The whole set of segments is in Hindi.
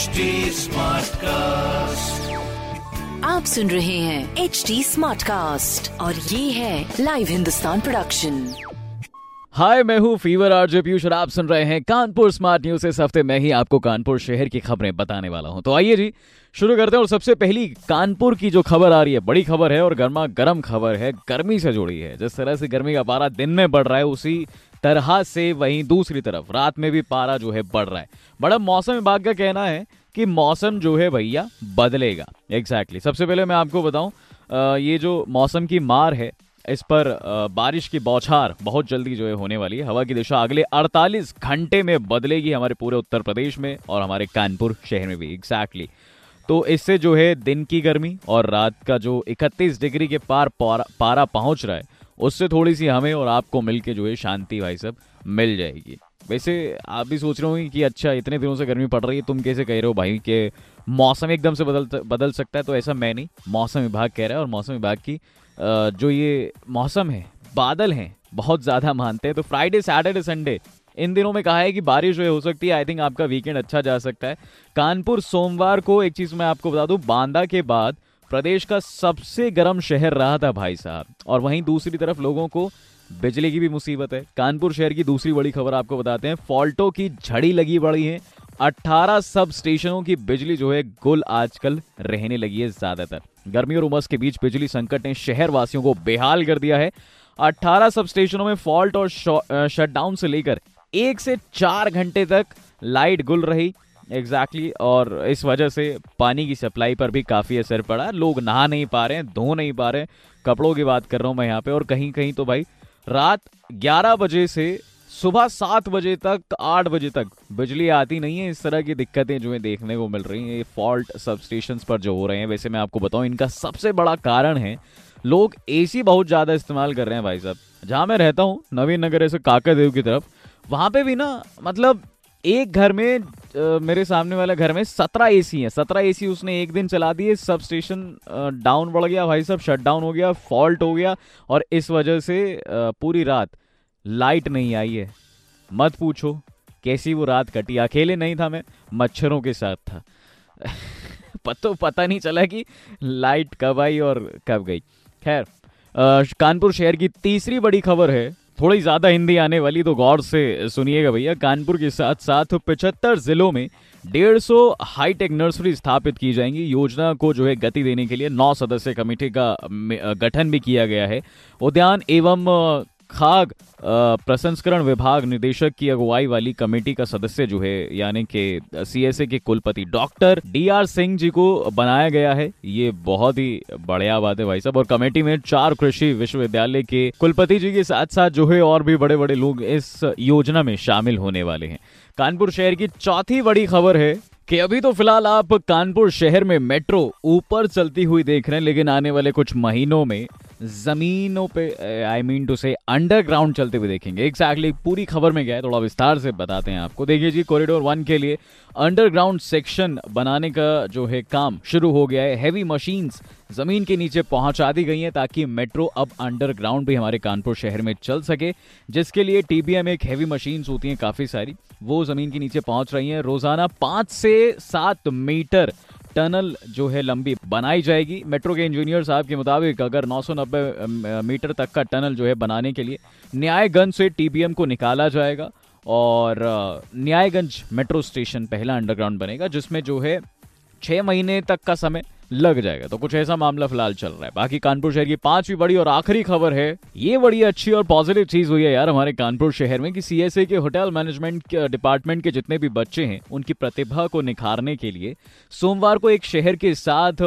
HD Smartcast. आप सुन रहे हैं एच डी स्मार्ट कास्ट और ये है लाइव हिंदुस्तान प्रोडक्शन हाय मैं हूँ फीवर आरजे पीयूष और आप सुन रहे हैं कानपुर स्मार्ट न्यूज़ इस हफ़्ते मैं ही आपको कानपुर शहर की खबरें बताने वाला हूँ। तो आइए जी शुरू करते हैं और सबसे पहली कानपुर की जो खबर आ रही है बड़ी खबर है और गर्मा गर्म खबर है गर्मी से जुड़ी है। जिस तरह से गर्मी का पारा दिन में बढ़ रहा है उसी तरह से वहीं दूसरी तरफ़। रात में भी पारा जो है बढ़ रहा है। बड़ा मौसम विभाग का कहना है कि मौसम जो है भैया बदलेगा। Exactly exactly. सबसे पहले मैं आपको बताऊँ ये जो मौसम की मार है इस पर बारिश की बौछार बहुत जल्दी जो है होने वाली है। हवा की दिशा अगले 48 घंटे में बदलेगी हमारे पूरे उत्तर प्रदेश में और हमारे कानपुर शहर में भी। एग्जैक्टली तो इससे जो है दिन की गर्मी और रात का जो 31 डिग्री के पार पारा, पारा पहुँच रहा है उससे थोड़ी सी हमें और आपको मिल के जो है शांति भाई साहब, मिल जाएगी। वैसे आप भी सोच रहे होंगे कि अच्छा इतने दिनों से गर्मी पड़ रही है, तुम कैसे कह रहे हो भाई कि मौसम एकदम से बदल बदल सकता है? तो ऐसा मैं नहीं, मौसम विभाग कह रहा है और मौसम विभाग की जो ये मौसम है, बादल हैं, बहुत ज़्यादा मानते हैं। तो फ्राइडे सैटरडे संडे इन दिनों में कहा है कि बारिश जो है हो सकती है। आई थिंक आपका वीकेंड अच्छा जा सकता है। कानपुर सोमवार को एक चीज़ मैं आपको बता दूँ, बांदा के बाद प्रदेश का सबसे गर्म शहर रहा था भाई साहब। और वहीं दूसरी तरफ़ लोगों को बिजली की भी मुसीबत है। कानपुर शहर की दूसरी बड़ी खबर आपको बताते हैं। फॉल्टो की झड़ी लगी पड़ी है। 18 सब स्टेशनों की बिजली जो है, गुल आजकल रहने लगी है ज़्यादातर। गर्मी और उमस के बीच बिजली संकट ने शहर वासियों को बेहाल कर दिया है। 18 सब स्टेशनों में फॉल्ट और शटडाउन से लेकर एक से चार घंटे तक लाइट गुल रही। एग्जैक्टली exactly, और इस वजह से पानी की सप्लाई पर भी काफ़ी असर पड़ा। लोग नहा नहीं पा रहे हैं धो नहीं पा रहे कपड़ों की बात कर रहा हूँ मैं यहाँ पे। और कहीं कहीं तो भाई रात 11 बजे से सुबह सात बजे तक आठ बजे तक बिजली आती नहीं है। इस तरह की दिक्कतें जो है देखने को मिल रही हैं। ये फॉल्ट सब स्टेशन पर जो हो रहे हैं वैसे मैं आपको बताऊँ इनका सबसे बड़ा कारण है लोग एसी बहुत ज़्यादा इस्तेमाल कर रहे हैं भाई साहब। जहाँ मैं रहता हूँ नवीन नगर ऐसे काकादेव की तरफ़ वहाँ पे भी ना मतलब एक घर में अ, मेरे सामने वाला घर में सत्रह एसी है। सत्रह एसी उसने एक दिन चला दिए। सब स्टेशन डाउन बढ़ गया भाई सब शट डाउन हो गया फॉल्ट हो गया और इस वजह से अ, पूरी रात लाइट नहीं आई है। मत पूछो कैसी वो रात कटी? अकेले नहीं था मैं मच्छरों के साथ था। पतो पता नहीं चला कि लाइट कब आई और कब गई। खैर कानपुर शहर की तीसरी बड़ी खबर है थोड़ी ज़्यादा हिंदी आने वाली तो गौर से सुनिएगा भैया, कानपुर के साथ साथ पिछहत्तर जिलों में डेढ़ सौ हाईटेक नर्सरी स्थापित की जाएँगी। योजना को जो है गति देने के लिए नौ सदस्य कमेटी का गठन भी किया गया है। उद्यान एवं खाग प्रसंस्करण विभाग निदेशक की अगुवाई वाली कमेटी का सदस्य जो है, यानी कि सीएसए के कुलपति doctor D R Singh ji को बनाया गया है। ये बहुत ही बढ़िया बात है भाई साहब। और कमेटी में चार कृषि विश्वविद्यालय के कुलपति जी के साथ साथ जो है और भी बड़े बड़े लोग इस योजना में शामिल होने वाले हैं। कानपुर शहर की चौथी बड़ी खबर है कि अभी तो फ़िलहाल आप कानपुर शहर में मेट्रो ऊपर चलती हुई देख रहे हैं, लेकिन आने वाले कुछ महीनों में जमीनों पे आई मीन टू से अंडरग्राउंड चलते हुए देखेंगे। एग्जैक्टली exactly, पूरी खबर में क्या है थोड़ा विस्तार से बताते हैं आपको। देखिए जी कॉरिडोर वन के लिए अंडरग्राउंड सेक्शन बनाने का जो है काम शुरू हो गया है। हैवी मशीन्स ज़मीन के नीचे पहुँचा दी गई हैं ताकि मेट्रो अब अंडरग्राउंड भी हमारे कानपुर शहर में चल सके जिसके लिए टीबीएम एक हैवी मशीन्स होती हैं काफ़ी सारी। वो ज़मीन के नीचे पहुँच रही हैं। रोज़ाना पाँच से सात मीटर टनल जो है लंबी बनाई जाएगी। मेट्रो के इंजीनियर साहब के मुताबिक अगर 990 मीटर तक का टनल जो है बनाने के लिए न्यायगंज से टीबीएम को निकाला जाएगा और न्यायगंज मेट्रो स्टेशन पहला अंडरग्राउंड बनेगा, जिसमें जो है छः महीने तक का समय लग जाएगा। तो कुछ ऐसा मामला फ़िलहाल चल रहा है। बाकी कानपुर शहर की पांचवी बड़ी और आखिरी खबर है। ये बड़ी अच्छी और पॉजिटिव चीज़ हुई है यार हमारे कानपुर शहर में कि सीएसए के होटल मैनेजमेंट डिपार्टमेंट के जितने भी बच्चे हैं, उनकी प्रतिभा को निखारने के लिए सोमवार को एक शहर के साथ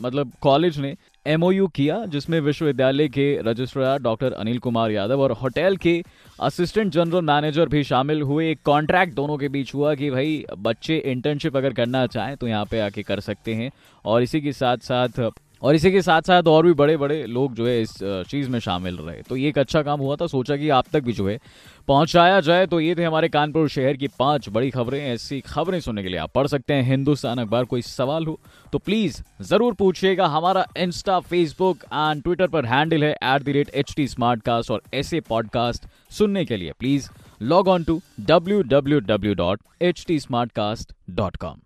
मतलब कॉलेज ने एमओयू किया, जिसमें विश्वविद्यालय के रजिस्ट्रार डॉक्टर अनिल कुमार यादव और होटल के असिस्टेंट जनरल मैनेजर भी शामिल हुए। एक कॉन्ट्रैक्ट दोनों के बीच हुआ कि भाई, बच्चे इंटर्नशिप अगर करना चाहें तो यहाँ पे आके कर सकते हैं। और इसी के साथ साथ और इसी के साथ साथ और भी बड़े बड़े लोग जो है इस चीज़ में शामिल रहे। तो ये एक अच्छा काम हुआ था, सोचा कि आप तक भी जो है पहुँचाया जाए। तो ये थे हमारे कानपुर शहर की पाँच बड़ी खबरें। ऐसी खबरें सुनने के लिए आप पढ़ सकते हैं हिंदुस्तान अखबार। कोई सवाल हो तो प्लीज़ ज़रूर पूछिएगा। हमारा इंस्टा फेसबुक एंड ट्विटर पर हैंडल है at the rate H T smart cast और ऐसे पॉडकास्ट सुनने के लिए please log on to W W W dot H T smart cast dot com